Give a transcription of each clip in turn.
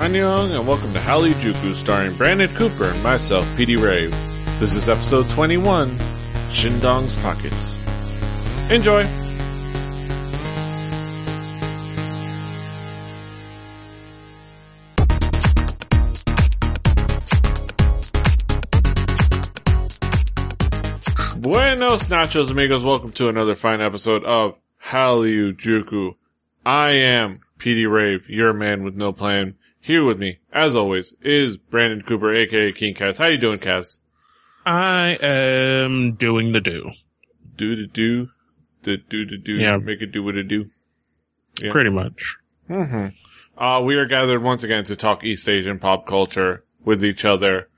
Annyeong and welcome to Hallyu Juku starring Brandon Cooper and myself, PD Rave. This is episode 21, Shindong's Pockets. Enjoy! Buenos nachos amigos, welcome to another fine episode of Hallyu Juku. I am PD Rave, your man with no plan. Here with me, as always, is Brandon Cooper, aka King Cass. How you doing, Cass? I am doing the do. Do to do, the do to do, Yeah. make it do what it do. Yeah. Pretty much. Uh, we are gathered once again to talk East Asian pop culture with each other,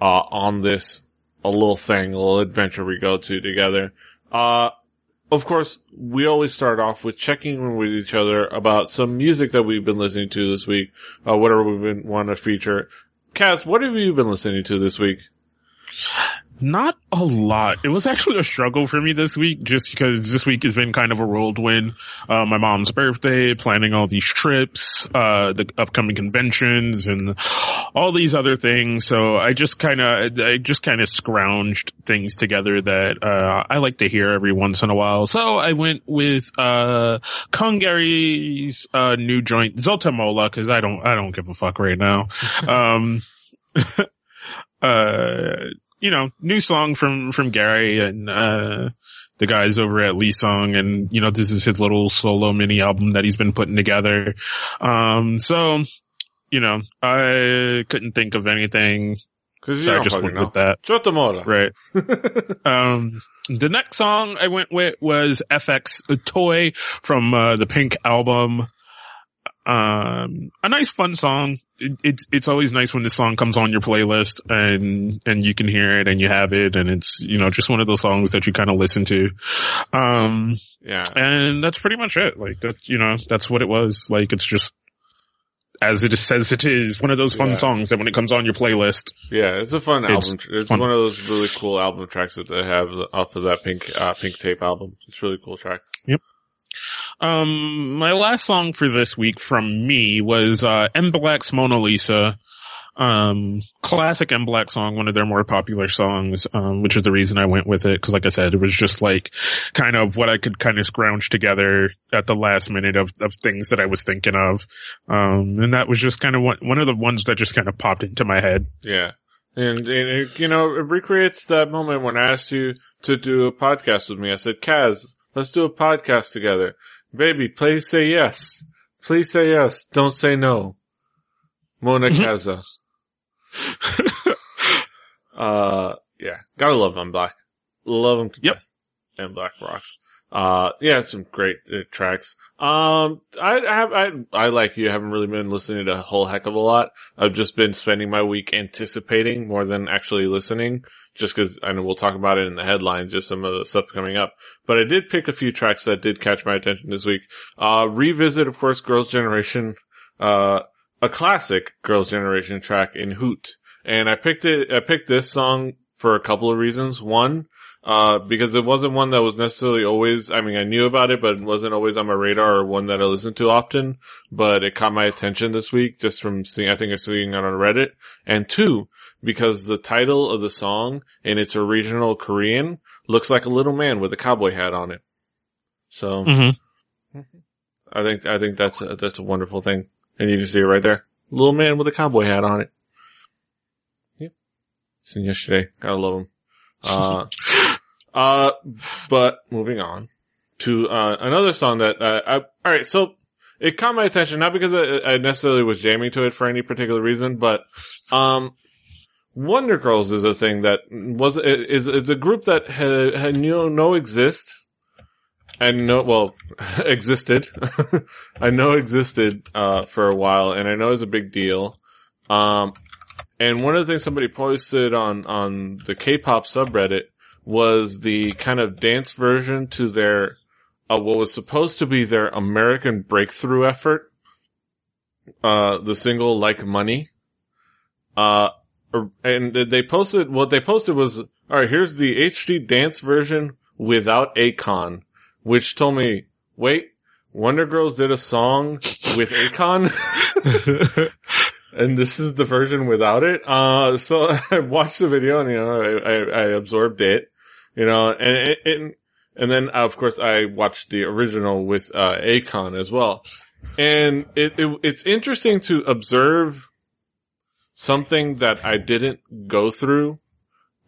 uh, on this, a little thing, a little adventure we go to together. Uh, of course, we always start off with checking in with each other about some music that we've been listening to this week, uh, whatever we've been want to feature. Cass, what have you been listening to this week? Not a lot. It was actually a struggle for me this week just because this week has been kind of a whirlwind. Uh, my mom's birthday, planning all these trips, uh, the upcoming conventions and all these other things. So I just kind of, I just kind of scrounged things together that, uh, I like to hear every once in a while. So I went with, uh, Kang Gary's, uh, new joint, Zotamola, cause I don't, I don't give a fuck right now. um, uh, you know, new song from, from Gary and, uh, the guys over at Leessang and, you know, this is his little solo mini album that he's been putting together. Um, so, you know, I couldn't think of anything. Cause you So I just went know. with that. Chotomora. Right. um, the next song I went with was f(x) Toy from, uh, the Pink album. Um, a nice fun song. It, it's, it's always nice when this song comes on your playlist and, and you can hear it and you have it and it's, you know, just one of those songs that you kind of listen to. Um, Yeah. and that's pretty much it. Like that, you know, that's what it was. Like it's just, as it says it is, one of those fun Yeah. songs that when it comes on your playlist, Yeah, it's a fun It's album. It's fun. one of those really cool album tracks that they have off of that pink, uh, pink tape album. It's a really cool track. Um, my last song for this week from me was, uh, MBLAQ's Mona Lisa. Um, classic MBLAQ song, one of their more popular songs, um, which is the reason I went with it. Cause like I said, it was just like kind of what I could kind of scrounge together at the last minute of, of things that I was thinking of. Um, and that was just kind of one, one of the ones that just kind of popped into my head. Yeah. And, and it, you know, it recreates that moment when I asked you to do a podcast with me. I said, Kaz, let's do a podcast together. Baby, please say yes. Please say yes. Don't say no. Mona Kaza. uh, yeah. Gotta love them Black. Love them Yep. And Black Rocks. Uh, yeah, some great uh, tracks. Um, I, I have, I, I like you haven't really been listening to a whole heck of a lot. I've just been spending my week anticipating more than actually listening, just cause I know we'll talk about it in the headlines, just some of the stuff coming up. But I did pick a few tracks that did catch my attention this week. Uh, revisit, of course, Girls' Generation, uh, a classic Girls' Generation track in Hoot. And I picked it, I picked this song for a couple of reasons. One, uh, because it wasn't one that was necessarily always, I mean, I knew about it, but it wasn't always on my radar or one that I listened to often, but it caught my attention this week just from seeing, I think I seeing it on Reddit. And two, because the title of the song in its original Korean looks like a little man with a cowboy hat on it. So Mm-hmm. I think, I think that's a, that's a wonderful thing. And you can see it right there. Little man with a cowboy hat on it. Yep. Seen yesterday. Gotta love him. Uh, uh, but moving on to, uh, another song that, uh, I, alright, so it caught my attention, not because I, I necessarily was jamming to it for any particular reason, but, um, Wonder Girls is a thing that was, is, is a group that had, had you know exist and know, well, existed. I know existed, uh, for a while and I know it's a big deal. Um, and one of the things somebody posted on, on the K-pop subreddit was the kind of dance version to their, uh, what was supposed to be their American breakthrough effort. Uh, the single Like Money. Uh, and they posted, what they posted was, alright, here's the HD dance version without Akon, which told me, wait, Wonder Girls did a song with Akon? and this is the version without it. Uh, so I watched the video and, you know, I, I, I absorbed it, you know, and it, and then of course I watched the original with, uh, Akon as well. And it, it, it's interesting to observe something that I didn't go through.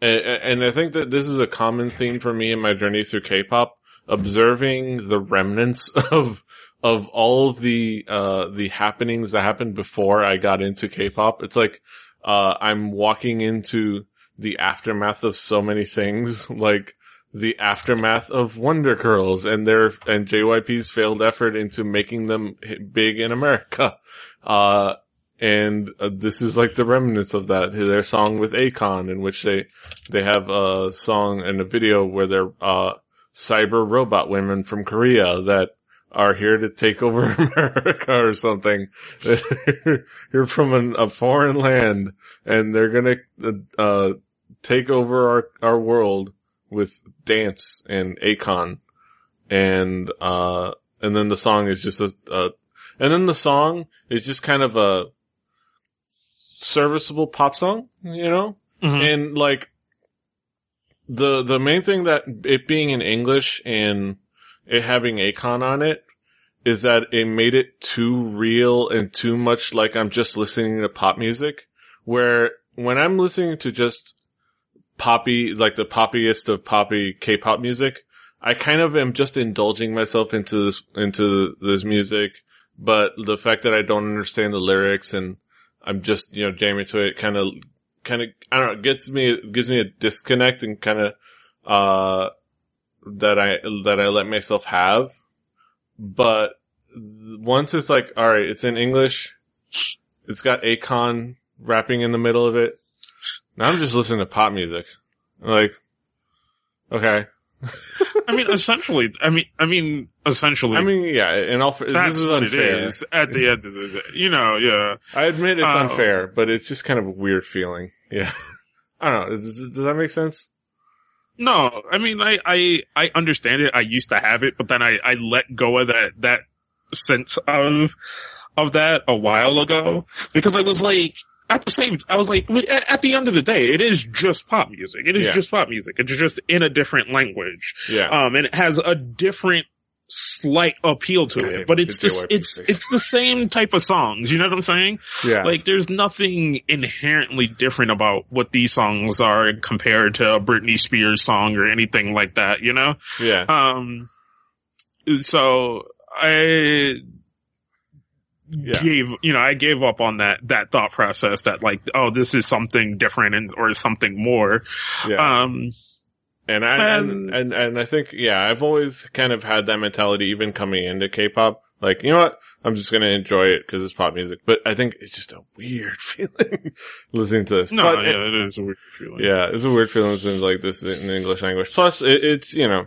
And, I think that this is a common theme for me in my journey through K-pop, observing the remnants of, of all the, uh, the happenings that happened before I got into K-pop. It's like, uh, I'm walking into the aftermath of so many things, like, the aftermath of Wonder Girls and their and JYP's failed effort into making them big in America. Uh, and uh, this is like the remnants of that. Their song with Akon, in which they they have a song and a video where they're uh, cyber robot women from Korea that are here to take over America or something. You're from an, a foreign land and they're gonna uh, take over our our world with dance and Akon. And, uh, and then the song is just a, uh, and then the song is just kind of a serviceable pop song, you know? Mhm. And like, the, the main thing that it being in English and it having Akon on it is that it made it too real and too much like I'm just listening to pop music. Where when I'm listening to just poppy, like the poppiest of poppy K-pop music, I kind of am just indulging myself into this, into this music. But the fact that I don't understand the lyrics and I'm just, you know, jamming to it kind of, kind of, I don't know, it gets me, gives me a disconnect and kind of, uh, that I, that I let myself have. But once it's like, all right, it's in English. It's got Akon rapping in the middle of it. Now I'm just listening to pop music. Like, okay. I mean, essentially, I mean, I mean, essentially, I mean, yeah, and all, this is unfair. is at the end of the day. You know, yeah. I admit it's Oh. unfair, but it's just kind of a weird feeling. Yeah. I don't know. Does, does that make sense? No, I mean, I, I, I understand it. I used to have it, but then I, I let go of that, that sense of, of that a while ago because I was like, at the same, I was like, at, the end of the day, it is just pop music. It is Yeah. just pop music. It's just in a different language. Yeah. Um, and it has a different slight appeal to God it, but it's the, it's, it's the same type of songs. You know what I'm saying? yeah. Like, there's nothing inherently different about what these songs are compared to a Britney Spears song or anything like that, you know? yeah. Um, so I Yeah. gave, you know, I gave up on that, that thought process that like, oh, this is something different and, or something more. yeah. Um, And I, and, And- and, I think, yeah, I've always kind of had that mentality even coming into K-pop. Like, you know what? I'm just gonna enjoy it because it's pop music. But I think it's just a weird feeling listening to this. no, But- yeah, it is a weird feeling. Yeah, it's a weird feeling listening to like this in English language. Plus, it, it's, you know,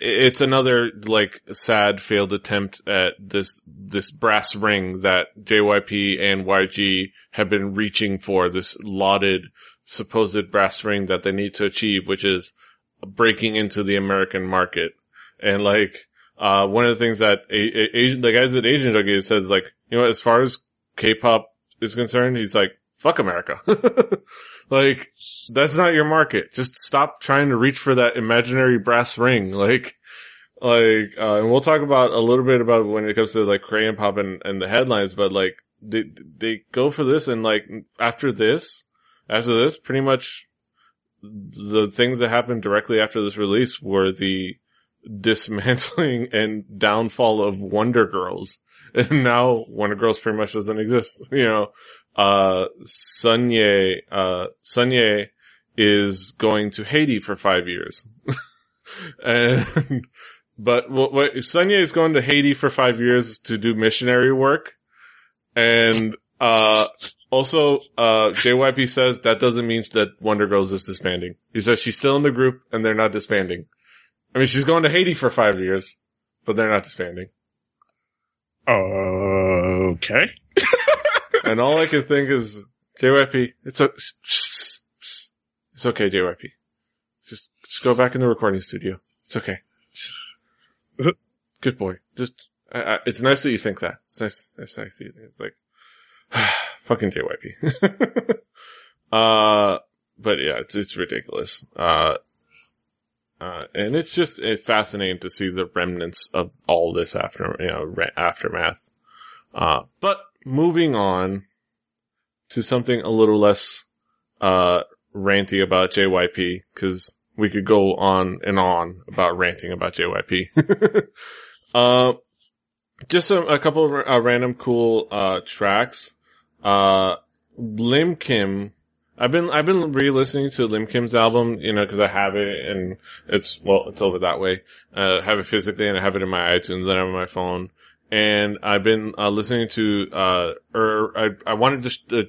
it's another like sad failed attempt at this, this brass ring that JYP and YG have been reaching for, this lauded supposed brass ring that they need to achieve, which is breaking into the American market. And like, uh, one of the things that a, a, Asian, the guys at Asian Junkie says, like, you know, as far as K-pop is concerned, he's like, fuck America. like, that's not your market. Just stop trying to reach for that imaginary brass ring. Like, like, uh, and we'll talk about a little bit about when it comes to like Korean pop and, and the headlines, but like, they, they go for this and like, after this, after this, pretty much the things that happened directly after this release were the dismantling and downfall of Wonder Girls. And now Wonder Girls pretty much doesn't exist. You know, uh, Sunye, uh, Sunye is going to Haiti for five years. and, but what, what, Sunye is going to Haiti for five years to do missionary work. And, uh, also, uh, JYP says that doesn't mean that Wonder Girls is disbanding. He says she's still in the group and they're not disbanding. I mean, she's going to Haiti for five years, but they're not disbanding. Okay. and all I can think is, JYP, it's a, it's okay, JYP. Just, just go back in the recording studio. It's okay. Good boy. Just, I, I, it's nice that you think that. It's nice, it's nice that you think it's like, Fucking JYP. uh, but yeah, it's, it's ridiculous. Uh, uh, and it's just uh, fascinating to see the remnants of all this after, you know, ra- aftermath. Uh, but moving on to something a little less, uh, ranty about JYP, cause we could go on and on about ranting about JYP. uh, just a, a couple of uh, random cool, uh, tracks. Uh, Lim Kim, I've been, I've been re-listening to Lim Kim's album, you know, cause I have it and it's, well, it's over that way. Uh, I have it physically and I have it in my iTunes and I have it on my phone. And I've been, uh, listening to, uh, or I, I wanted to, sh- uh,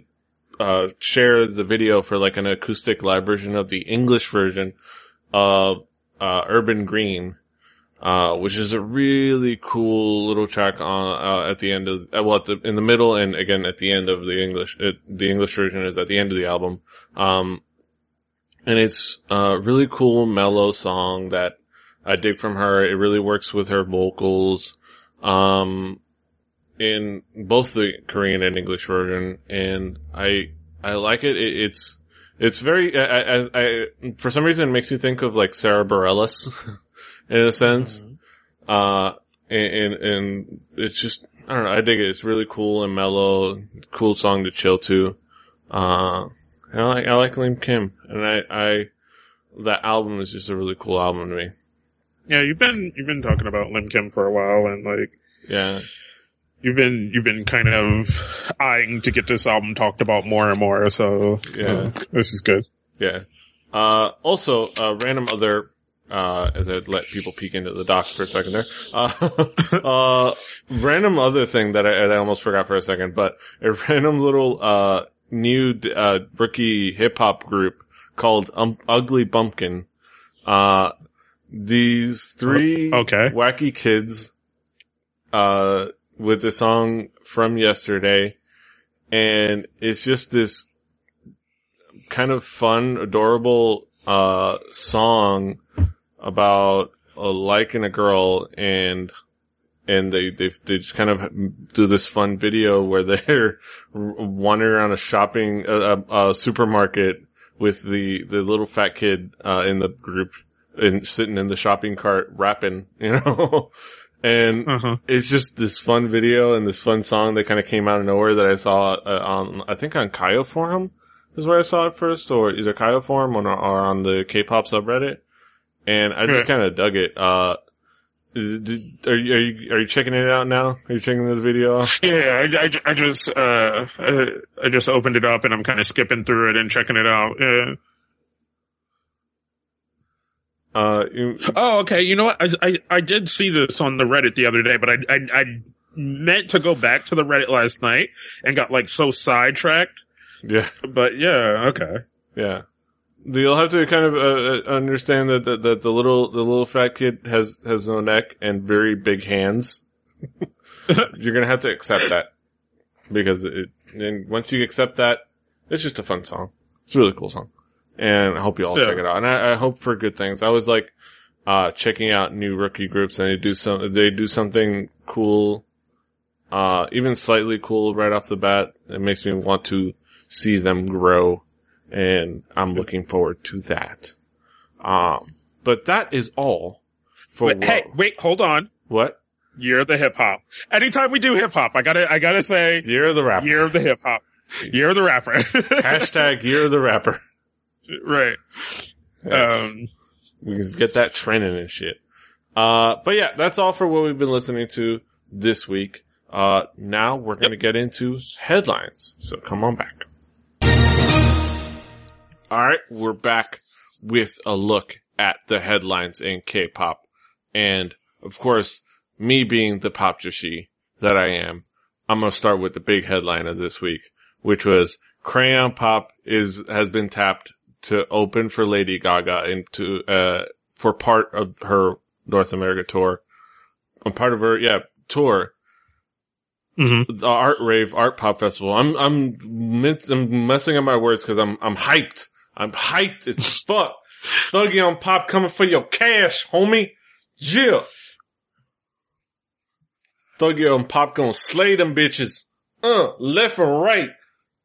uh, share the video for like an acoustic live version of the English version of, uh, Urban Green, uh, which is a really cool little track on, at the end of, well, the, in the middle and again at the end of the English, it, the English version is at the end of the album. Um, and it's a really cool mellow song that I dig from her. It really works with her vocals. Um, in both the Korean and English version, and I I like it. it it's it's very I, I, I for some reason it makes me think of like Sara Bareilles in a sense. Uh, and, and and it's just I don't know. I dig it. It's really cool and mellow. Cool song to chill to. Uh, I like I like Lim Kim, and I I that album is just a really cool album to me. Yeah, you've been you've been talking about Lim Kim for a while, and like Yeah. you've been you've been kind of eyeing to get this album talked about more and more. So Yeah. uh, this is good. Yeah. Uh, also, uh, random other, uh, as I let people peek into the docs for a second there, uh, uh, random other thing that I, I almost forgot for a second, but a random little, uh, new, uh, rookie hip hop group called um, Ugly Bumpkin. These three Okay. wacky kids, uh, with the song from yesterday. And it's just this kind of fun, adorable, uh, song about uh, liking a girl and, and they, they, they just kind of do this fun video where they're wandering around a shopping, uh, a, a supermarket with the, the little fat kid, uh, in the group and sitting in the shopping cart rapping, you know? and Uh huh. it's just this fun video and this fun song that kind of came out of nowhere that I saw uh, on, I think on Kyo Forum is where I saw it first, or either Kyo Forum or, or on the K-pop subreddit. And I just Right. kind of dug it. Uh, did, are you, are you, are you checking it out now? Are you checking the video? Yeah, I, I, I just uh, uh, I just opened it up and I'm kind of skipping through it and checking it out. Yeah. Uh, Oh, okay. You know what? I, I I did see this on the Reddit the other day, but I I, I meant to go back to the Reddit last night and got like so sidetracked. yeah, But yeah, okay. yeah. You'll have to kind of uh, uh, understand that the, the the little the little fat kid has has no neck and very big hands. You're gonna have to accept that because it. And once you accept that, it's just a fun song. It's a really cool song, and I hope you all Yeah. check it out. And I, I hope for good things. I was like uh checking out new rookie groups, and they do some they do something cool, uh even slightly cool right off the bat. It makes me want to see them grow, and I'm looking forward to that. Um, but that is all for Wait, hey, wait, hold on. what Year of the hip hop. Anytime we do hip hop, I gotta I gotta say year of the rapper. year of the hip hop. Year of the rapper. Hashtag year of the rapper. Right. Yes. Um. we can get that trending and shit. Uh, but yeah, that's all for what we've been listening to this week. Uh, now we're going to get into headlines. So come on back. All right. We're back with a look at the headlines in K-pop. And of course, me being the pop Joshi that I am, I'm going to start with the big headline of this week, which was Crayon Pop is, has been tapped to open for Lady Gaga into, uh, for part of her North America tour. A part of her, yeah, tour. mhm. The Art Rave Art Pop Festival. I'm, I'm, mint- I'm messing up my words because I'm, I'm hyped. I'm hyped as fuck. Thuggy on Pop coming for your cash, homie. Yeah. Thuggy on Pop gonna slay them bitches. uh, left and right.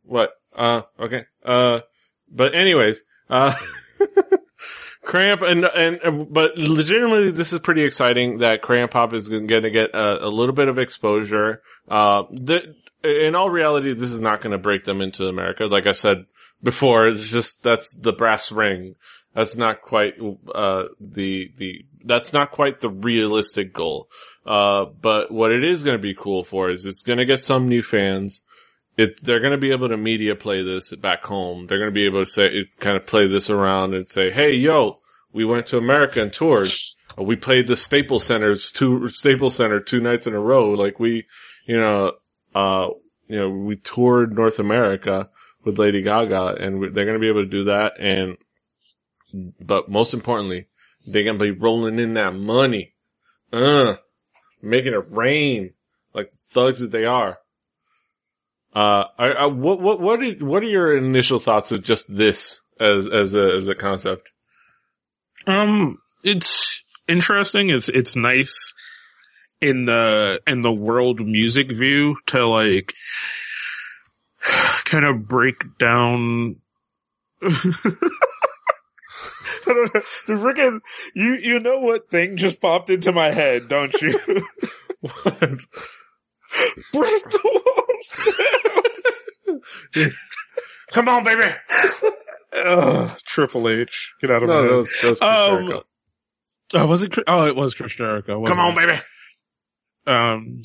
What? Uh, okay. Uh, but anyways, uh, Cramp and, and, but legitimately this is pretty exciting that Crayon Pop is going to get a, a, little bit of exposure. Uh, the, in all reality, this is not going to break them into America. Like I said before, it's just, that's the brass ring. That's not quite, uh, the, the, that's not quite the realistic goal. Uh, but what it is going to be cool for is it's going to get some new fans. It, they're going to be able to media play this back home. They're going to be able to say, kind of play this around and say, Hey, yo, we went to America and toured. We played the Staples Center's two, Staples Center two nights in a row. Like we, you know, uh, you know, we toured North America with Lady Gaga and they're going to be able to do that. And, but most importantly, they're going to be rolling in that money. Uh, making it rain like thugs that they are. Uh, I, I, what, what, what, are, what are your initial thoughts of just this as, as a, as a concept? Um, it's interesting. It's, it's nice in the, in the world music view to like kind of break down I don't know. The freaking you you know what thing just popped into my head, don't you? what? Break the walls. Come on, baby. Ugh, Triple H, get out of no, my head. That was, that was um, oh, was it? Oh, it was Chris Jericho. Come on, it? baby. Um,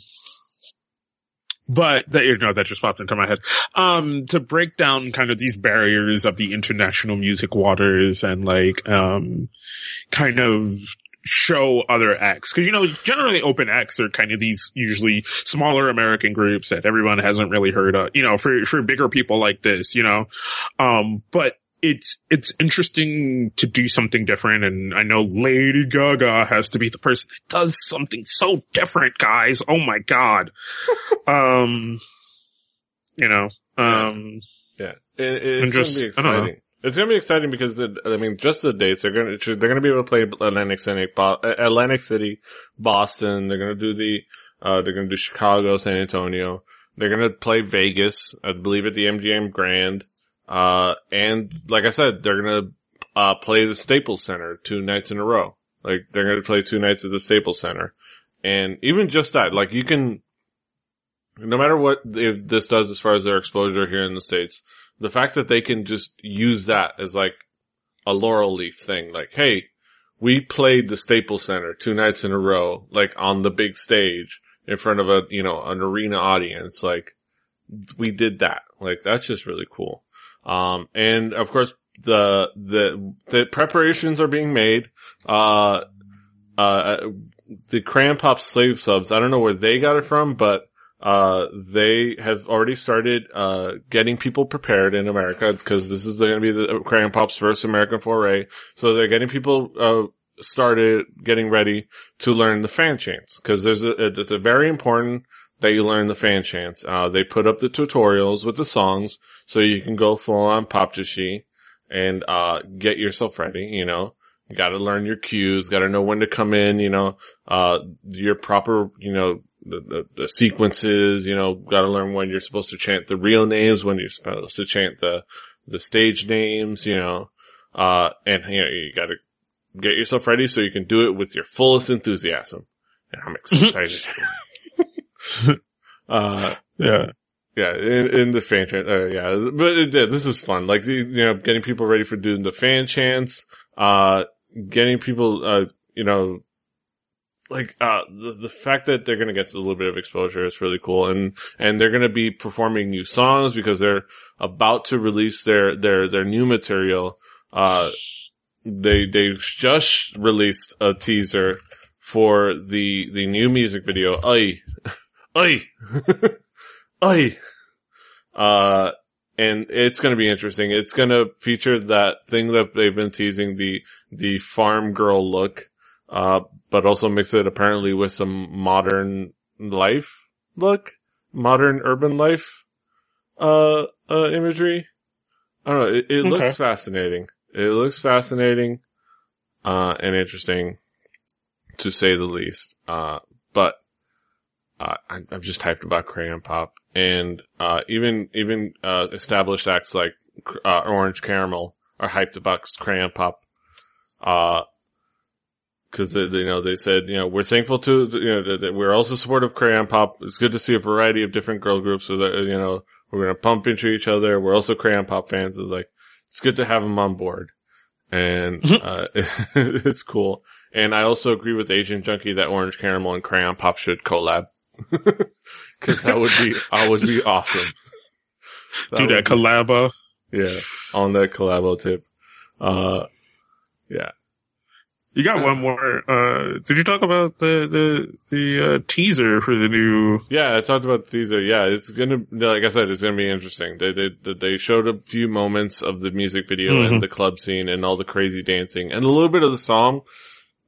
but that, you know, that just popped into my head. Um, to break down kind of these barriers of the international music waters and like, um, kind of show other acts. Cause you know, generally open acts are kind of these usually smaller American groups that everyone hasn't really heard of, you know, for, for bigger people like this, you know. Um, but it's it's interesting to do something different and I know Lady Gaga has to be the person that does something so different, guys. Oh my god. um you know, um yeah. yeah. It, it's just, gonna be exciting. It's gonna be exciting because the, I mean, just the dates they're gonna they're gonna be able to play Atlantic City, Atlantic City, Boston. They're gonna do the uh they're gonna do Chicago, San Antonio. They're gonna play Vegas, I believe, at the MGM Grand. Uh, and like I said, they're gonna, uh, play the Staples Center two nights in a row. Like they're gonna play two nights at the Staples Center. And even just that, like you can, no matter what if this does as far as their exposure here in the States, the fact that they can just use that as like a laurel leaf thing, like, hey, we played the Staples Center two nights in a row, like on the big stage in front of a, you know, an arena audience. Like we did that. Like that's just really cool. Um, and of course, the, the, the preparations are being made. Uh, uh, the Crayon Pop slave subs, I don't know where they got it from, but, uh, they have already started, uh, getting people prepared in America because this is going to be the Crayon Pop's first American foray. So they're getting people, uh, started getting ready to learn the fan chants because there's a, it's a very important that you learn the fan chants. Uh, they put up the tutorials with the songs so you can go full on pop Jashi and, uh, get yourself ready, you know. You gotta learn your cues, gotta know when to come in, you know, uh, your proper, you know, the, the, the, sequences, you know, gotta learn when you're supposed to chant the real names, when you're supposed to chant the, the stage names, you know, uh, and, you know, you gotta get yourself ready so you can do it with your fullest enthusiasm. And I'm excited. uh, yeah. Yeah, in, in the fan chant, uh, yeah, but it, yeah, this is fun. Like, you know, getting people ready for doing the fan chants, uh, getting people, uh, you know, like, uh, the, the fact that they're to get a little bit of exposure is really cool. And, and they're to be performing new songs because they're about to release their, their, their new material. Uh, they, they just released a teaser for the, the new music video, Ay, Oi! Oi! Uh, and it's going to be interesting. It's going to feature that thing that they've been teasing the the farm girl look, uh, but also mix it apparently with some modern life look, modern urban life, uh, uh imagery. I don't know. It, it okay. looks fascinating. It looks fascinating, uh, and interesting, to say the least. Uh, but uh, I'm, I'm just hyped about Crayon Pop and, uh, even, even, uh, established acts like, uh, Orange Caramel are hyped about Crayon Pop. Uh, cause they, you know, they said, you know, we're thankful to, you know, that, that we're also supportive of Crayon Pop. It's good to see a variety of different girl groups so that, you know, we're going to pump into each other. We're also Crayon Pop fans. It's like, it's good to have them on board. And, uh, it's cool. And I also agree with Asian Junkie that Orange Caramel and Crayon Pop should collab. Cause that would be, I would be awesome. Do would that be- collabo. yeah, on that collabo tip. Uh, yeah. You got one more. Uh, did you talk about the the the uh, teaser for the new? Yeah, I talked about these. uh, Yeah, it's gonna, like I said, it's gonna be interesting. They, they, they showed a few moments of the music video Mhm. and the club scene and all the crazy dancing and a little bit of the song.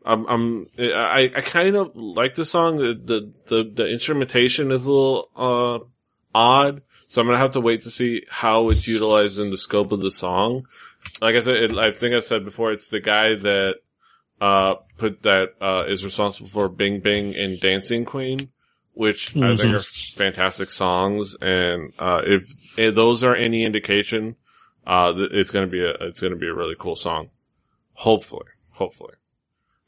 I'm, I'm, I, I kind of like the song. The, the, the, the instrumentation is a little, uh, odd. So I'm gonna have to wait to see how it's utilized in the scope of the song. Like I said, it, I think I said before, it's the guy that, uh, put that, uh, is responsible for Bing Bing and Dancing Queen, which I think are fantastic songs. And, uh, if, if those are any indication, uh, th- it's gonna be a, it's gonna be a really cool song. Hopefully, hopefully.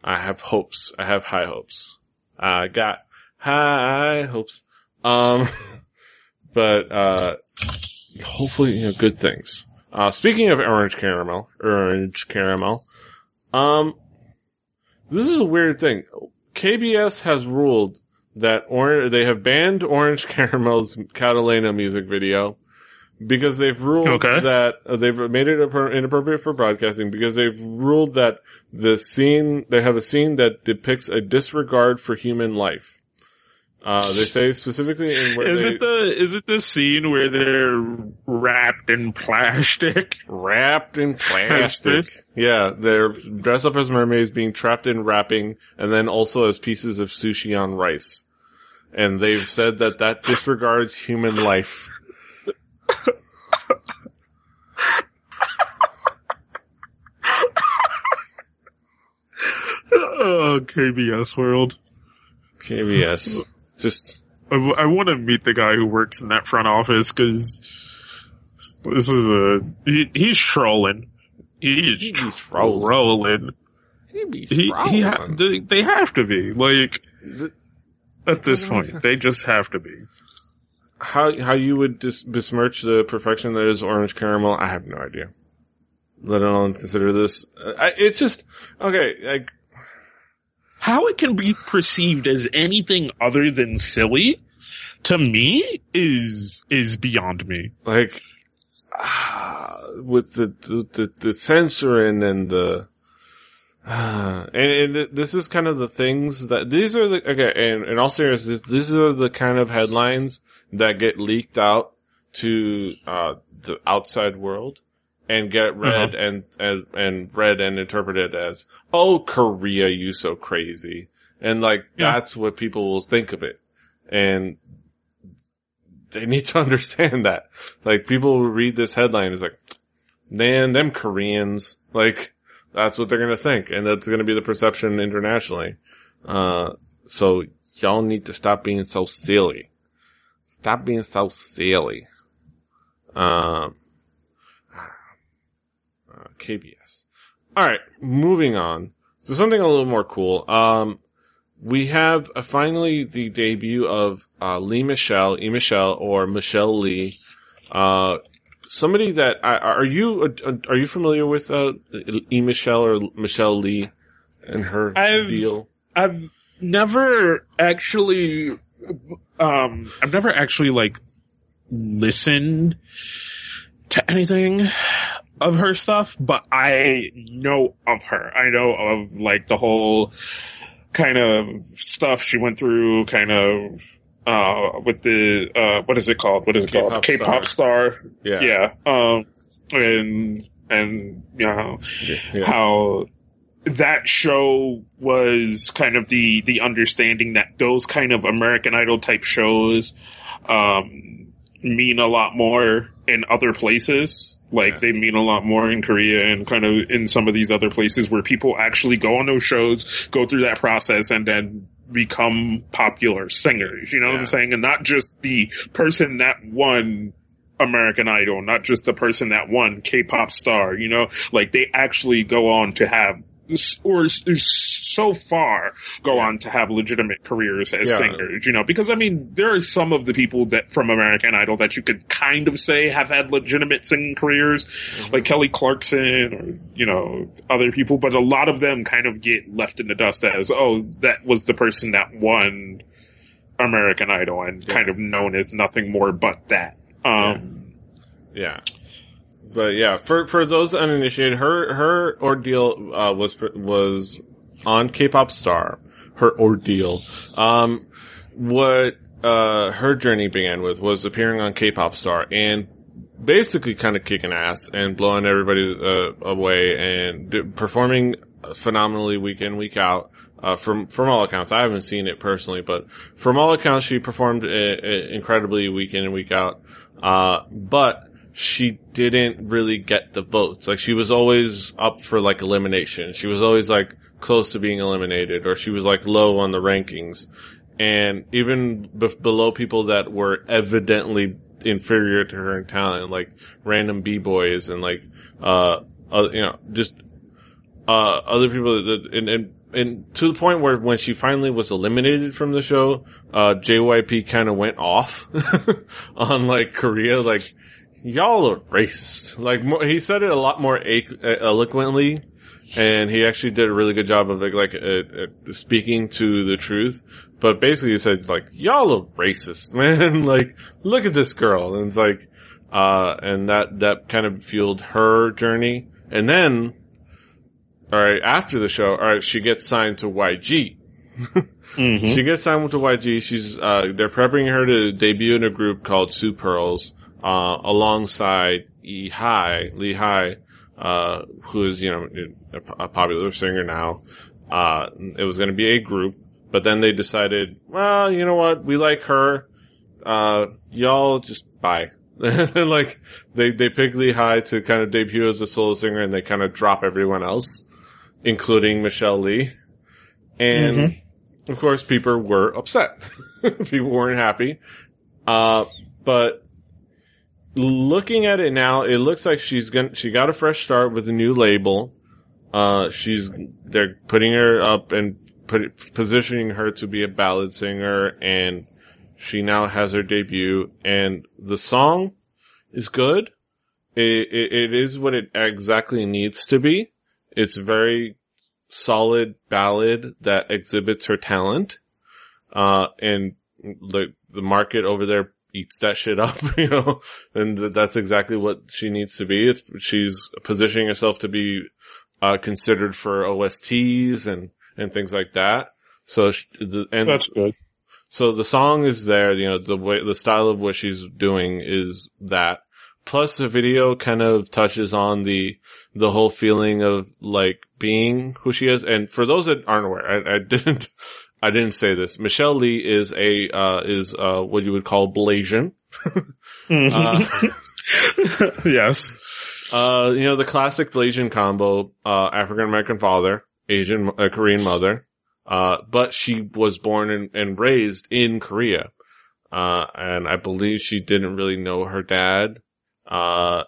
I have hopes. I have high hopes. I got high hopes. Um, but, uh, hopefully, you know, good things. Uh, speaking of orange caramel, orange caramel, um, this is a weird thing. KBS has ruled that or they have banned Orange Caramel's Catalina music video because they've ruled Okay. that uh, they've made it inappropriate for broadcasting because they've ruled that the scene they have a scene that depicts a disregard for human life. Uh, they say specifically in where Is they it the is it the scene where they're wrapped in plastic? wrapped in plastic. yeah, they're dressed up as mermaids being trapped in wrapping and then also as pieces of sushi on rice. And they've said that that disregards human life. oh, KBS World. KBS. Just, I, want to meet the guy who works in that front office because this is a he, he's trolling. He's He's trolling. trolling. He, he ha- they, they have to be like The- at this point they just have to be. how, how you would dis- besmirch the perfection that is orange caramel, I have no idea. Let alone consider this. I, it's just, okay, like, How it can be perceived as anything other than silly to me is is beyond me. like ah, with the the, the, censoring and the ah, and, and this is kind of the things that these are the okay and in all seriousness these are the kind of headlines that get leaked out to uh the outside world and get read and and and read and interpreted as oh Korea you so crazy and like Yeah. that's what people will think of it and they need to understand that. Like people who read this headline is like, man, them Koreans, like that's what they're gonna think, and that's gonna be the perception internationally. Uh, so y'all need to stop being so silly. Stop being so silly. Um, uh, KBS. All right, moving on. So something a little more cool. Um, we have uh, finally the debut of uh, Lee Michelle, E. Michelle, or Michelle Lee. Uh, somebody that I, are you uh, are you familiar with uh, E. Michelle or Michelle Lee and her I've- deal? I've never actually, um, I've never actually like listened to anything of her stuff, but I know of her. I know of like the whole kind of stuff she went through, kind of, uh, with the, uh, what is it called? What is it K-pop called? K-pop star. Yeah, Yeah. Um, and, and, you know, yeah. how that show was kind of the the understanding that those kind of American Idol type shows um, mean a lot more in other places. Like Yeah. they mean a lot more in Korea and kind of in some of these other places where people actually go on those shows, go through that process, and then become popular singers. You know what I'm saying? And not just the person that won American Idol, not just the person that won K-pop star, you know, like they actually go on to have or so far go on to have legitimate careers as Yeah. singers, you know, because I mean, there are some of the people that from American Idol that you could kind of say have had legitimate singing careers, like Kelly Clarkson or, you know, other people, but a lot of them kind of get left in the dust as, oh, that was the person that won American Idol and kind of known as nothing more but that. Um, Yeah. But yeah, for for those uninitiated, her her ordeal uh, was was on K-pop Star. Her ordeal, um, what uh, her journey began with was appearing on K-pop Star and basically kind of kicking ass and blowing everybody uh, away and d- performing phenomenally week in week out. Uh, from from all accounts, I haven't seen it personally, but from all accounts, she performed uh, uh, incredibly week in and week out. Uh, but she didn't really get the votes. Like she was always up for like elimination. She was always like close to being eliminated, or she was like low on the rankings, and even b- below people that were evidently inferior to her in talent, like random b boys and like uh, uh you know just uh, other people that, and, and, and to the point where when she finally was eliminated from the show, uh, JYP kind of went off on like Korea, like, y'all are racist. Like, mo- he said it a lot more eloquently, and he actually did a really good job of like, like uh, uh, speaking to the truth. But basically, he said like, y'all are racist, man. like, look at this girl, and it's like, uh, and that that kind of fueled her journey. And then, all right, after the show, all right, she gets signed to YG. mhm. She gets signed with the YG. She's uh, they're prepping her to debut in a group called Sue Pearls, uh, alongside E Lehi, uh, who is you know a, a popular singer now. Uh, it was going to be a group, but then they decided, well, you know what, we like her. Uh, y'all just bye. Like they they pick Lee Hi to kind of debut as a solo singer, and they kind of drop everyone else, including Michelle Lee. And of course, people were upset. people weren't happy. Uh, but looking at it now, it looks like she's gonna, she got a fresh start with a new label. Uh, she's, they're putting her up and put, positioning her to be a ballad singer and she now has her debut and the song is good. It, it, it is what it exactly needs to be. It's very solid ballad that exhibits her talent. Uh, and the, the market over there eats that shit up, you know, and th- that's exactly what she needs to be. It's, she's positioning herself to be, uh, considered for OSTs and, and things like that. So, sh- the, and That's good. so the song is there, you know, the way, the style of what she's doing is that. Plus the video kind of touches on the, the whole feeling of like being who she is. And for those that aren't aware, I, I didn't, I didn't say this. Michelle Lee is a, uh, is, uh, what you would call Blasian. Uh, yes. Uh, you know, the classic Blasian combo, uh, African American father, Asian, uh, Korean mother. Uh, but she was born and, and raised in Korea. Uh, and I believe she didn't really know her dad. Uh,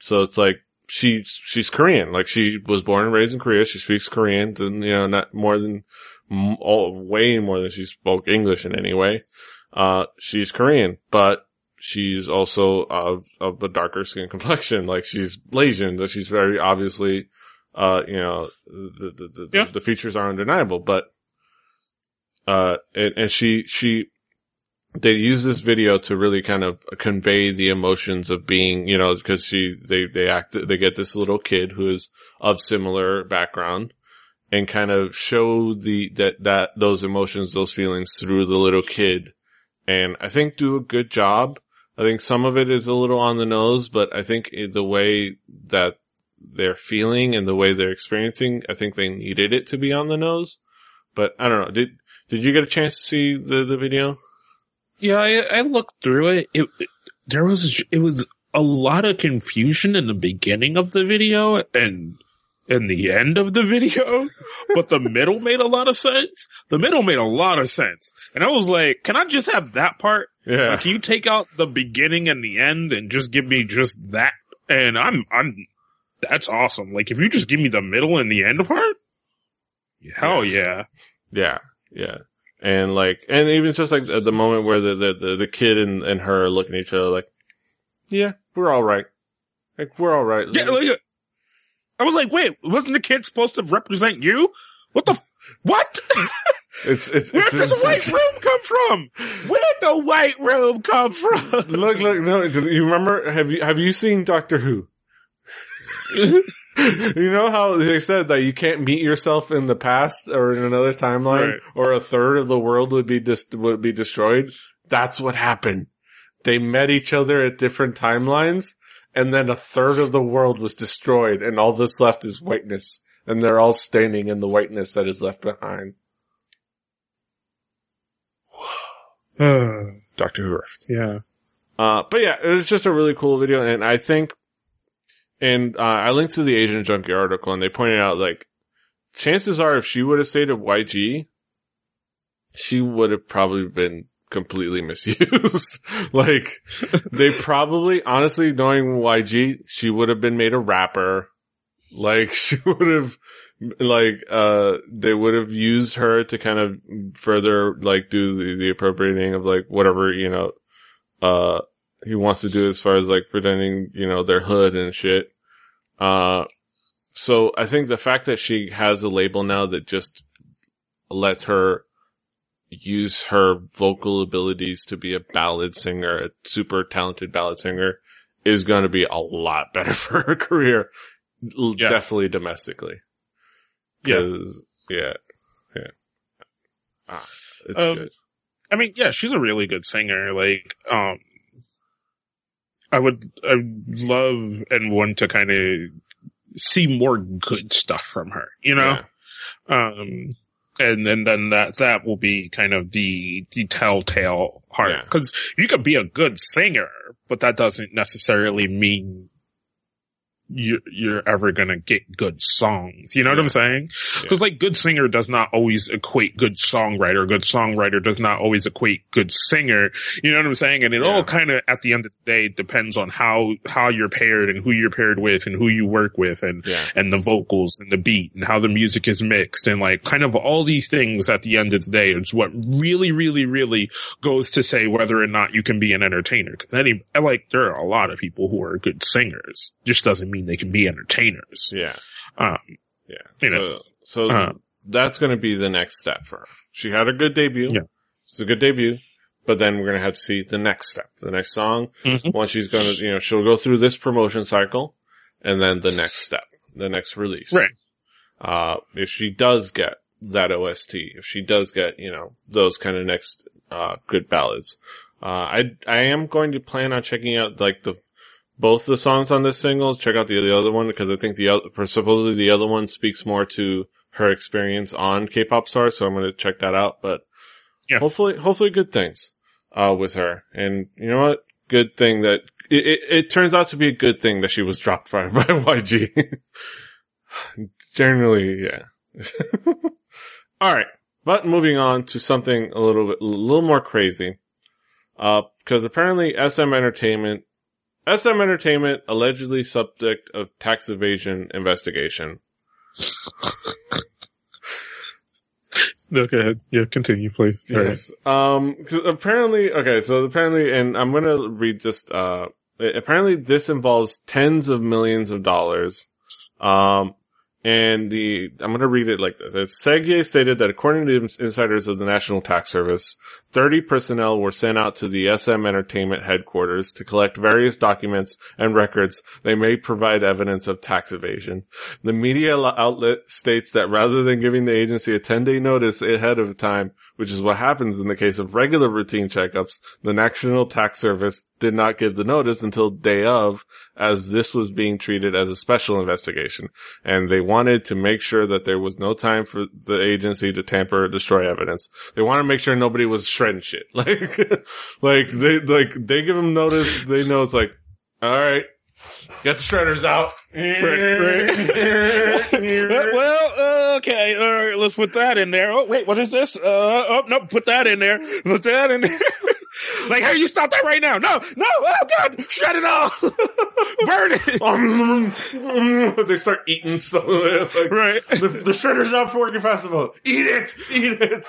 so it's like, she, she's Korean. Like she was born and raised in Korea. She speaks Korean, and, you know, not more than, m- all, way more than she spoke English in any way. Uh, she's Korean, but she's also of, of a darker skin complexion. Like she's Asian, that she's very obviously, uh, you know, the, the, the, Yeah. the features are undeniable, but, uh, and, and she, she, they use this video to really kind of convey the emotions of being, you know, because she, they, they act, they get this little kid who is of similar background and kind of show the, that, that, those emotions, those feelings through the little kid. And I think do a good job. I think some of it is a little on the nose, but I think the way that they're feeling and the way they're experiencing, I think they needed it to be on the nose. But I don't know. Did, did you get a chance to see the, the video? Yeah, I, I looked through it. It, it. There was it was a lot of confusion in the beginning of the video, and in the end of the video, but the middle made a lot of sense. The middle made a lot of sense. And I was like, can I just have that part? Yeah. Like, can you take out the beginning and the end and just give me just that? And I'm, I'm, that's awesome. Like if you just give me the middle and the end part, hell yeah. Yeah. Yeah. And like, and even just like at the moment where the, the, the, the kid and, and her are looking at each other like, yeah, we're all right. Like, we're all right. Yeah, like, I was like, wait, wasn't the kid supposed to represent you? What the, f- what? it's, it's, Where it's does the white room come from? Where did the white room come from? look, look, no, you remember, have you, have you seen Doctor Who? you know how they said that you can't meet yourself in the past or in another timeline Right. or a third of the world would be dis- would be destroyed? That's what happened. They met each other at different timelines and then a third of the world was destroyed and all that's left is whiteness and they're all standing in the whiteness that is left behind. Doctor Who rift. yeah. Uh, but yeah, it was just a really cool video, and I think, and uh, I linked to the Asian Junkie article, and they pointed out like, chances are, if she would have stayed at YG, she would have probably been completely misused. like, they probably, honestly, knowing YG, she would have been made a rapper. Like, she would have, like, uh, they would have used her to kind of further, like, do the, the appropriating of, like, whatever, you know, uh, he wants to do as far as like pretending, you know, their hood and shit. Uh, so I think the fact that she has a label now that just lets her use her vocal abilities to be a ballad singer, a super talented ballad singer is going to be a lot better for her career. Yeah. Definitely domestically. Yeah. yeah. Yeah. Ah, it's Um, good. I mean, yeah, she's a really good singer. Like, um, I would, I would love and want to kind of see more good stuff from her, you know? Yeah. Um, and then, then that, that will be kind of the, the telltale part. Yeah. Cause you could be a good singer, but that doesn't necessarily mean you, you're ever gonna get good songs. You know what I'm saying? Yeah. Cause like good singer does not always equate good songwriter. Good songwriter does not always equate good singer. You know what I'm saying? And it Yeah. all kind of at the end of the day depends on how, how you're paired and who you're paired with and who you work with and, Yeah. and the vocals and the beat and how the music is mixed and like kind of all these things at the end of the day is what really, really, really goes to say whether or not you can be an entertainer. Cause any, like there are a lot of people who are good singers. Just doesn't mean they can be entertainers. Yeah. Um, Yeah. You know. so, so Uh. that's going to be the next step for her. She had a good debut. Yeah. It's a good debut, but then we're going to have to see the next step, the next song. Mhm. Once she's going to, you know, she'll go through this promotion cycle and then the next step, the next release. Right. Uh, if she does get that OST, if she does get, you know, those kind of next, uh, good ballads, uh, I, I am going to plan on checking out like the, both the songs on this single, check out the, the other one because I think the other, supposedly the other one speaks more to her experience on K-pop stars. So I'm going to check that out, but Yeah. hopefully, hopefully good things, uh, with her. And you know what? Good thing that it, it, it turns out to be a good thing that she was dropped by, by YG. Generally, yeah. All right. But moving on to something a little bit, a little more crazy. Uh, cause apparently SM Entertainment, SM Entertainment allegedly subject of tax evasion investigation. no, go ahead. Yeah, continue, please. All right. Yes. Um, 'cause apparently, okay, so apparently, and I'm gonna read just, uh, apparently this involves tens of millions of dollars. Um, and the, I'm gonna read it like this. It's Segue stated that according to insiders of the National Tax Service, 30 personnel were sent out to the SM Entertainment headquarters to collect various documents and records they may provide evidence of tax evasion. The media outlet states that rather than giving the agency a 10 day notice ahead of time, which is what happens in the case of regular routine checkups, the National Tax Service did not give the notice until day of, as this was being treated as a special investigation. And they wanted to make sure that there was no time for the agency to tamper or destroy evidence. They want to make sure nobody was shredding shit. Like, like they, like, they give them notice, they know it's like, alright, Get the shredders out. well, uh, okay, all right, let's put that in there. Oh, wait, what is this? Uh, oh, no, put that in there. Put that in there. like, hey, you stop that right now. No, no, oh God, shred it all. Burn it. they start eating stuff. Like, right. The, the shredder's not working fast enough. Eat it. Eat it.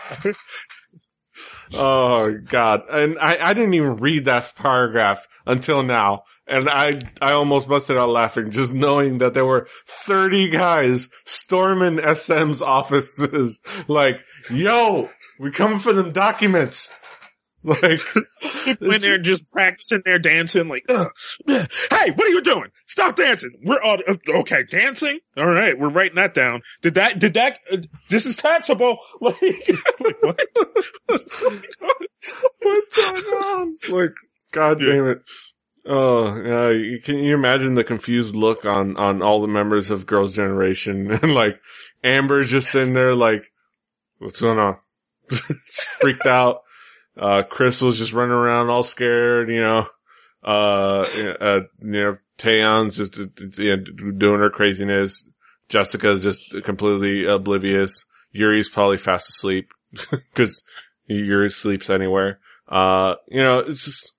Oh God. And I, I didn't even read that paragraph until now. And I, I almost busted out laughing just knowing that there were 30 guys storming SM's offices. Like, yo, we coming for them documents. Like, when they're just practicing their dancing, like, hey, what are you doing? Stop dancing. We're all, uh, okay, dancing? All right, we're writing that down. Did that, did that, uh, this is taxable. Like, like what? What's going on? Like, god Yeah. damn it. Oh, yeah, you can you imagine the confused look on, on all the members of Girls' Generation and like Amber's just sitting there like, what's going on? Freaked out. Uh, Krystal's just running around all scared, you know. Uh, uh, you know, Taeyeon's just you know, doing her craziness. Jessica's just completely oblivious. Yuri's probably fast asleep because Yuri sleeps anywhere. Uh, you know, it's just,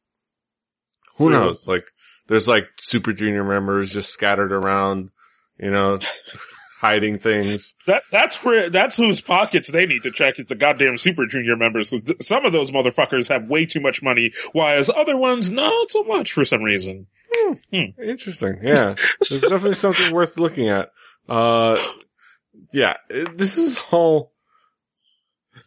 who knows? Like, there's like Super Junior members just scattered around, you know, hiding things. That that's where that's whose pockets they need to check is the goddamn Super Junior members. Some of those motherfuckers have way too much money, whereas other ones not so much for some reason. Interesting. Yeah. There's definitely something worth looking at. Uh, yeah, it- this is all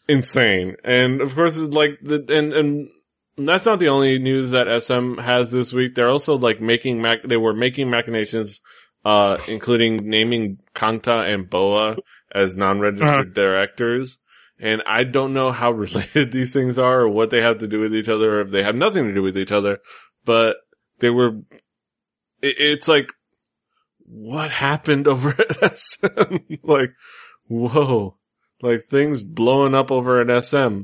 insane. And of course, like the, and, and that's not the only news that SM has this week. They're also like making mac, they were making machinations, uh, including naming Kangta and Boa as non-registered Uh-huh. directors. And I don't know how related these things are or what they have to do with each other or if they have nothing to do with each other, but they were it, it's like, what happened over at SM? like, whoa, like things blowing up over at SM,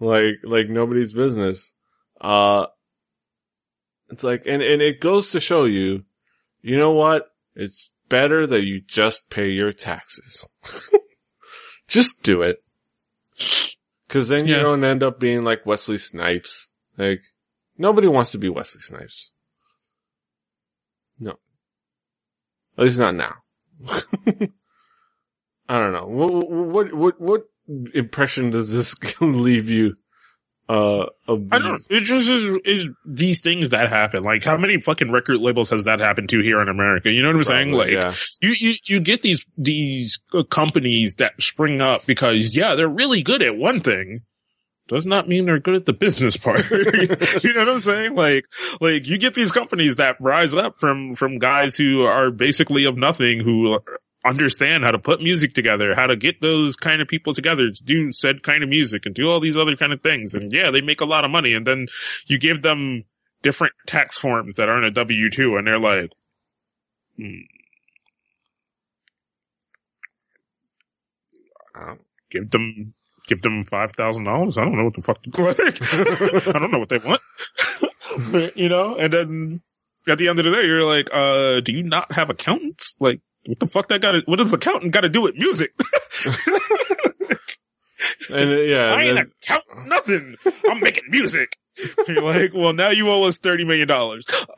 like, like nobody's business. Uh, it's like, and, and it goes to show you, you know what? It's better that you just pay your taxes. just do it. Cause then you Yeah. don't end up being like Wesley Snipes. Like, nobody wants to be Wesley Snipes. No. At least not now. I don't know. What, what, what, what impression does this leave you, uh, of I don't. It just is, is these things that happen. Like, how many fucking record labels has that happened to here in America? You know what I'm saying? Like, yeah. you, you, you get these, these uh, companies that spring up because, yeah, they're really good at one thing. Does not mean they're good at the business part. you know what I'm saying? Like, like you get these companies that rise up from, from guys who are basically of nothing, who understand how to put music together, how to get those kind of people together to do said kind of music and do all these other kind of things. And yeah, they make a lot of money. And then you give them different tax forms that aren't a W-2 and they're like, hmm, give them give them five thousand dollars. I don't know what the fuck to like. I don't know what they want. you know, and then at the end of the day, you're like, uh, do you not have accountants? Like, what the fuck that got to, what does accountant got to do with music? and uh, yeah, I ain't then- accounting nothing. I'm making music. You're like, well, now you owe us $30 million.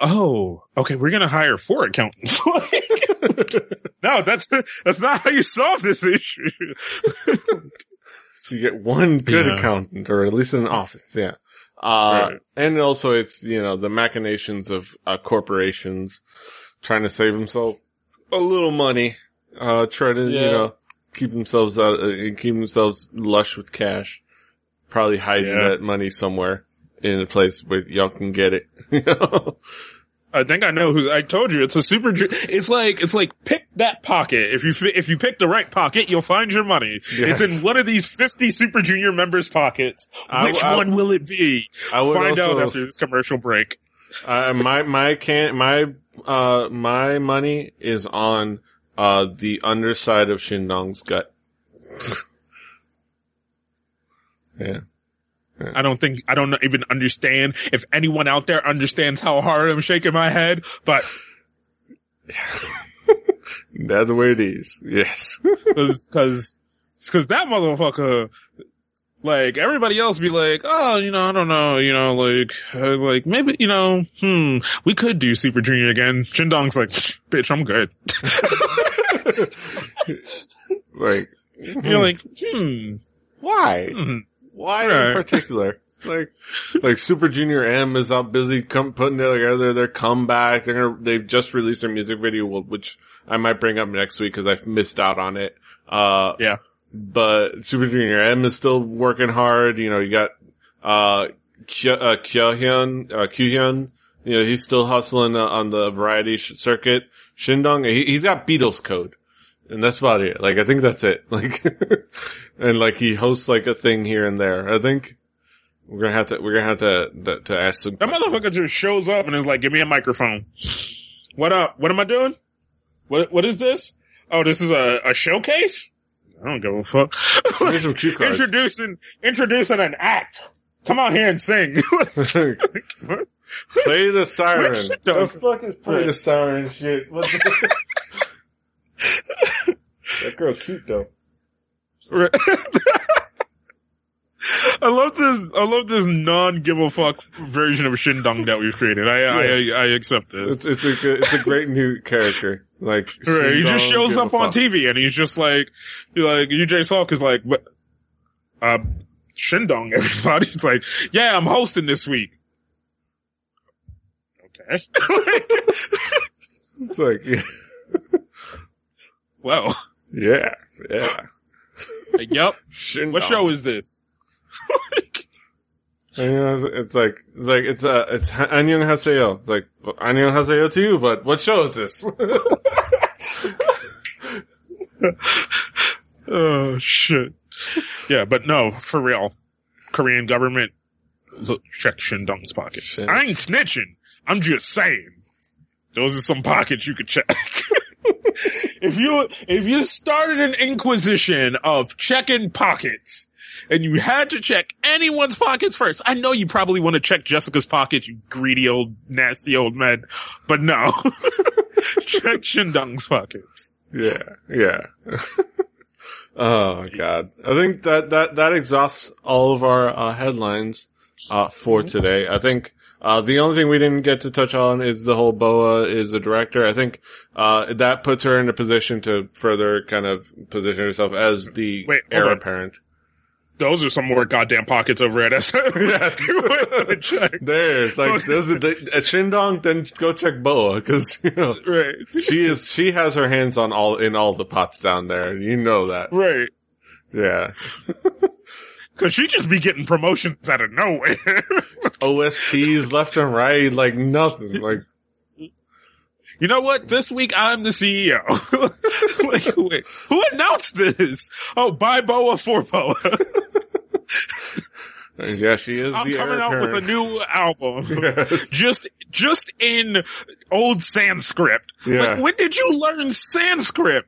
Oh, okay. We're going to hire four accountants. no, that's, that's not how you solve this issue. So you get one good Yeah. accountant or at least an office. Yeah. Uh, Right. and also it's, you know, the machinations of, uh, corporations trying to save themselves a little money, uh, try to, you know, keep themselves out, uh, keep themselves lush with cash, probably hiding Yeah. that money somewhere in a place where y'all can get it. You know? I think I know who. I told you it's a super. It's like it's like pick that pocket. If you if you pick the right pocket, you'll find your money. Yes. It's in one of these fifty Super Junior members' pockets. Which I- one will it be? I would Find out after this commercial break. Uh, my, my can, my, uh, my money is on, uh, the underside of Shindong's gut. yeah. I don't think I don't even understand if anyone out there understands how hard I'm shaking my head, but That's the way it is. Yes. Cause, cause, cause that motherfucker, like everybody else be like, oh, you know, I don't know, you know, like, uh, like maybe, you know, hmm, we could do Super Junior again. Shindong's like, bitch, I'm good. like, You're like, hmm, why? hmm. Why in particular? Like, like Super Junior M is out busy come, putting together their comeback. They're gonna, they've just released their music video, which I might bring up next week because I've missed out on it. Uh, Yeah. But Super Junior M is still working hard. You know, you got, uh, Kyo, uh, Kyuhyun, uh. You know, he's still hustling uh, on the variety sh- circuit. Shindong, he, he's got Beatles code. And that's about it. Like, I think that's it. Like, and like he hosts like a thing here and there. I think we're gonna have to, we're gonna have to, to, to ask some. That motherfucker just shows up and is like, give me a microphone. What up? What am I doing? What, what is this? Oh, this is a, a showcase? I don't give a fuck. Here's some cue cards. introducing, introducing an act. Come on here and sing. Play the siren. Which shit the though? fuck is play the siren shit? What the- that girl cute though. I love this. I love this non give a fuck version of Shindong that we've created. I Yes. I, I accept it. It's it's a good, it's a great new character. Like Right. He just shows up on fuck. TV and he's just like, like UJ Salk is like, but uh, Shindong. Everybody, it's like, yeah, I'm hosting this week. Okay. It's like yeah, well, yeah, yeah. yep. Shindong. What show is this? You know, it's, like it's like it's uh it's Annyeong Haseo. Like Annyeong Haseo to you, but what show is this? Oh shit. Yeah, but no, for real. Korean government check Shindong's pockets. Shit. I ain't snitching. I'm just saying. Those are some pockets you could check. if you if you started an inquisition of checking pockets and you had to check anyone's pockets first, I know you probably want to check Jessica's pockets, you greedy old nasty old man, but no. check Shindong's pockets. yeah, yeah. oh god, I think that that that exhausts all of our uh, headlines uh, for today. I think. Uh, the only thing we didn't get to touch on is the whole Boa is the director. I think, uh, that puts her in a position to further kind of position herself as the Wait, heir apparent. Those are some more goddamn pockets over at SM. You might wanna check. There, it's like, this is the, at Shindong, then go check Boa, cause, you know, Right. she is, she has her hands on all, in all the pots down there. You know that. Right. Yeah. Cause she just be getting promotions out of nowhere. OSTs left and right, like nothing. Like, you know what? This week I'm the CEO. like, wait, who announced this? Oh, buy Boa for Boa. yeah, she is I'm coming out with a new album. Yes. just, just in old Sanskrit. Yeah. Like, when did you learn Sanskrit?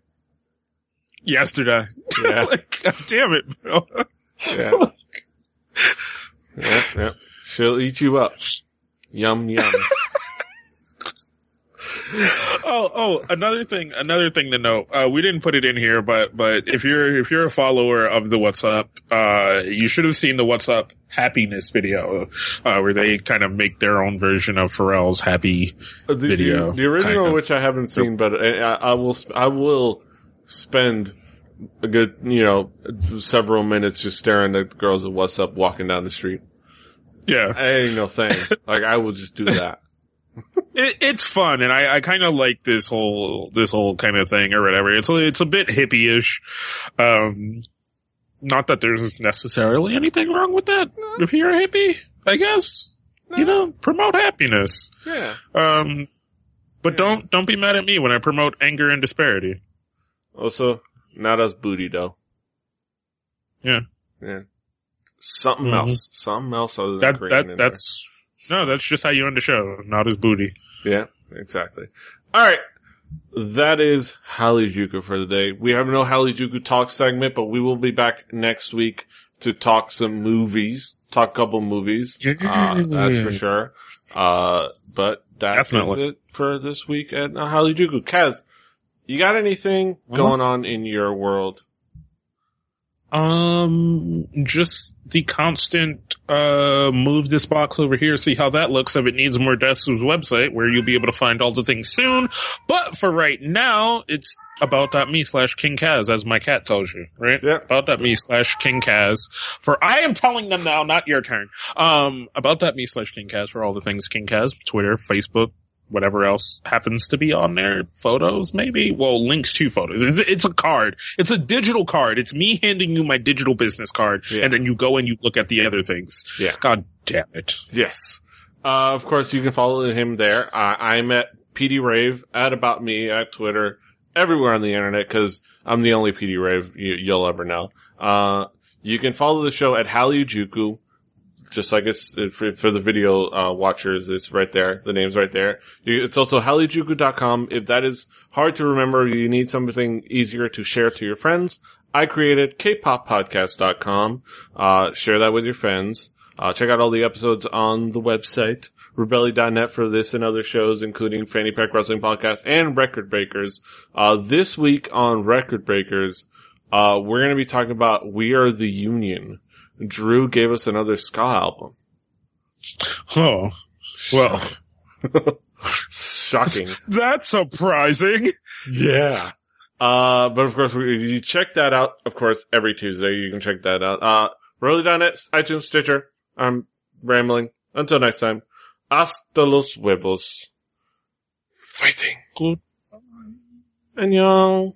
Yesterday. Yeah. like, God damn it, bro. Yeah. yep, yep. She'll eat you up. Yum, yum. Oh, oh, another thing, another thing to note. Uh, we didn't put it in here, but, but if you're, if you're a follower of the What's Up, uh, you should have seen the What's Up happiness video, uh, where they kind of make their own version of Pharrell's happy The, video. the, the original, kinda. which I haven't seen, but I, I I will, I will spend a good, you know, several minutes just staring at the girls at What's Up walking down the street. Yeah. I ain't no thing. like, I will just do that. It, it's fun, and I, I kind of like this whole this whole kind of thing or whatever. It's a, it's a bit hippie-ish. Um, not that there's necessarily anything wrong with that. If you're a hippie, I guess you know promote happiness. Yeah. Um, but don't don't be mad at me when I promote anger and disparity. Also, not as booty though. Yeah, Yeah. Something Mhm. else. Something else other than that that that's no, that's just how you end the show. Not as booty. Yeah, exactly. All right. That is Halijuku for today. We have no Halijuku talk segment, but we will be back next week to talk some movies, talk a couple movies. Uh, that's for sure. Uh, but that is Definitely. it for this week at Halijuku. Kaz, you got anything going on in your world? Um, just the constant, uh, move this box over here, see how that looks. If it needs more desks website where you'll be able to find all the things soon. But for right now, it's about.me slash King Kaz, as my cat tells you, right? Yeah. About.me slash King Kaz. For I am telling them now, not your turn. Um, about.me slash King Kaz for all the things King Kaz, Twitter, Facebook, whatever else happens to be on there. Photos, maybe? Well, links to photos. It's, a card. It's a digital card. It's me handing you my digital business card Yeah. and then you go and you look at the other things. Yeah. God damn it. Yes. Uh, of course, you can follow him there. Uh, I'm at PD Rave, at About Me, at Twitter, everywhere on the internet, because I'm the only PD Rave you, you'll ever know. Uh, you can follow the show at Halijuku, just like it's for, for the video uh, watchers. It's right there. The name's right there. It's also halijuku.com. If that is hard to remember, you need something easier to share to your friends. I created kpoppodcast.com. Uh, share that with your friends. Uh, check out all the episodes on the website, rebelli.net for this and other shows, including Fanny Pack Wrestling Podcast and Record Breakers. Uh, this week on Record Breakers, uh, we're going to be talking about We Are the Union. Drew gave us another ska album. Oh, well, Shocking. that's surprising. yeah. Uh, but of course, we, you check that out. Of course, every Tuesday you can check that out. Uh, Rolly.net, iTunes, Stitcher. I'm rambling. Until next time, hasta los huevos. Fighting. Good. Annyeong.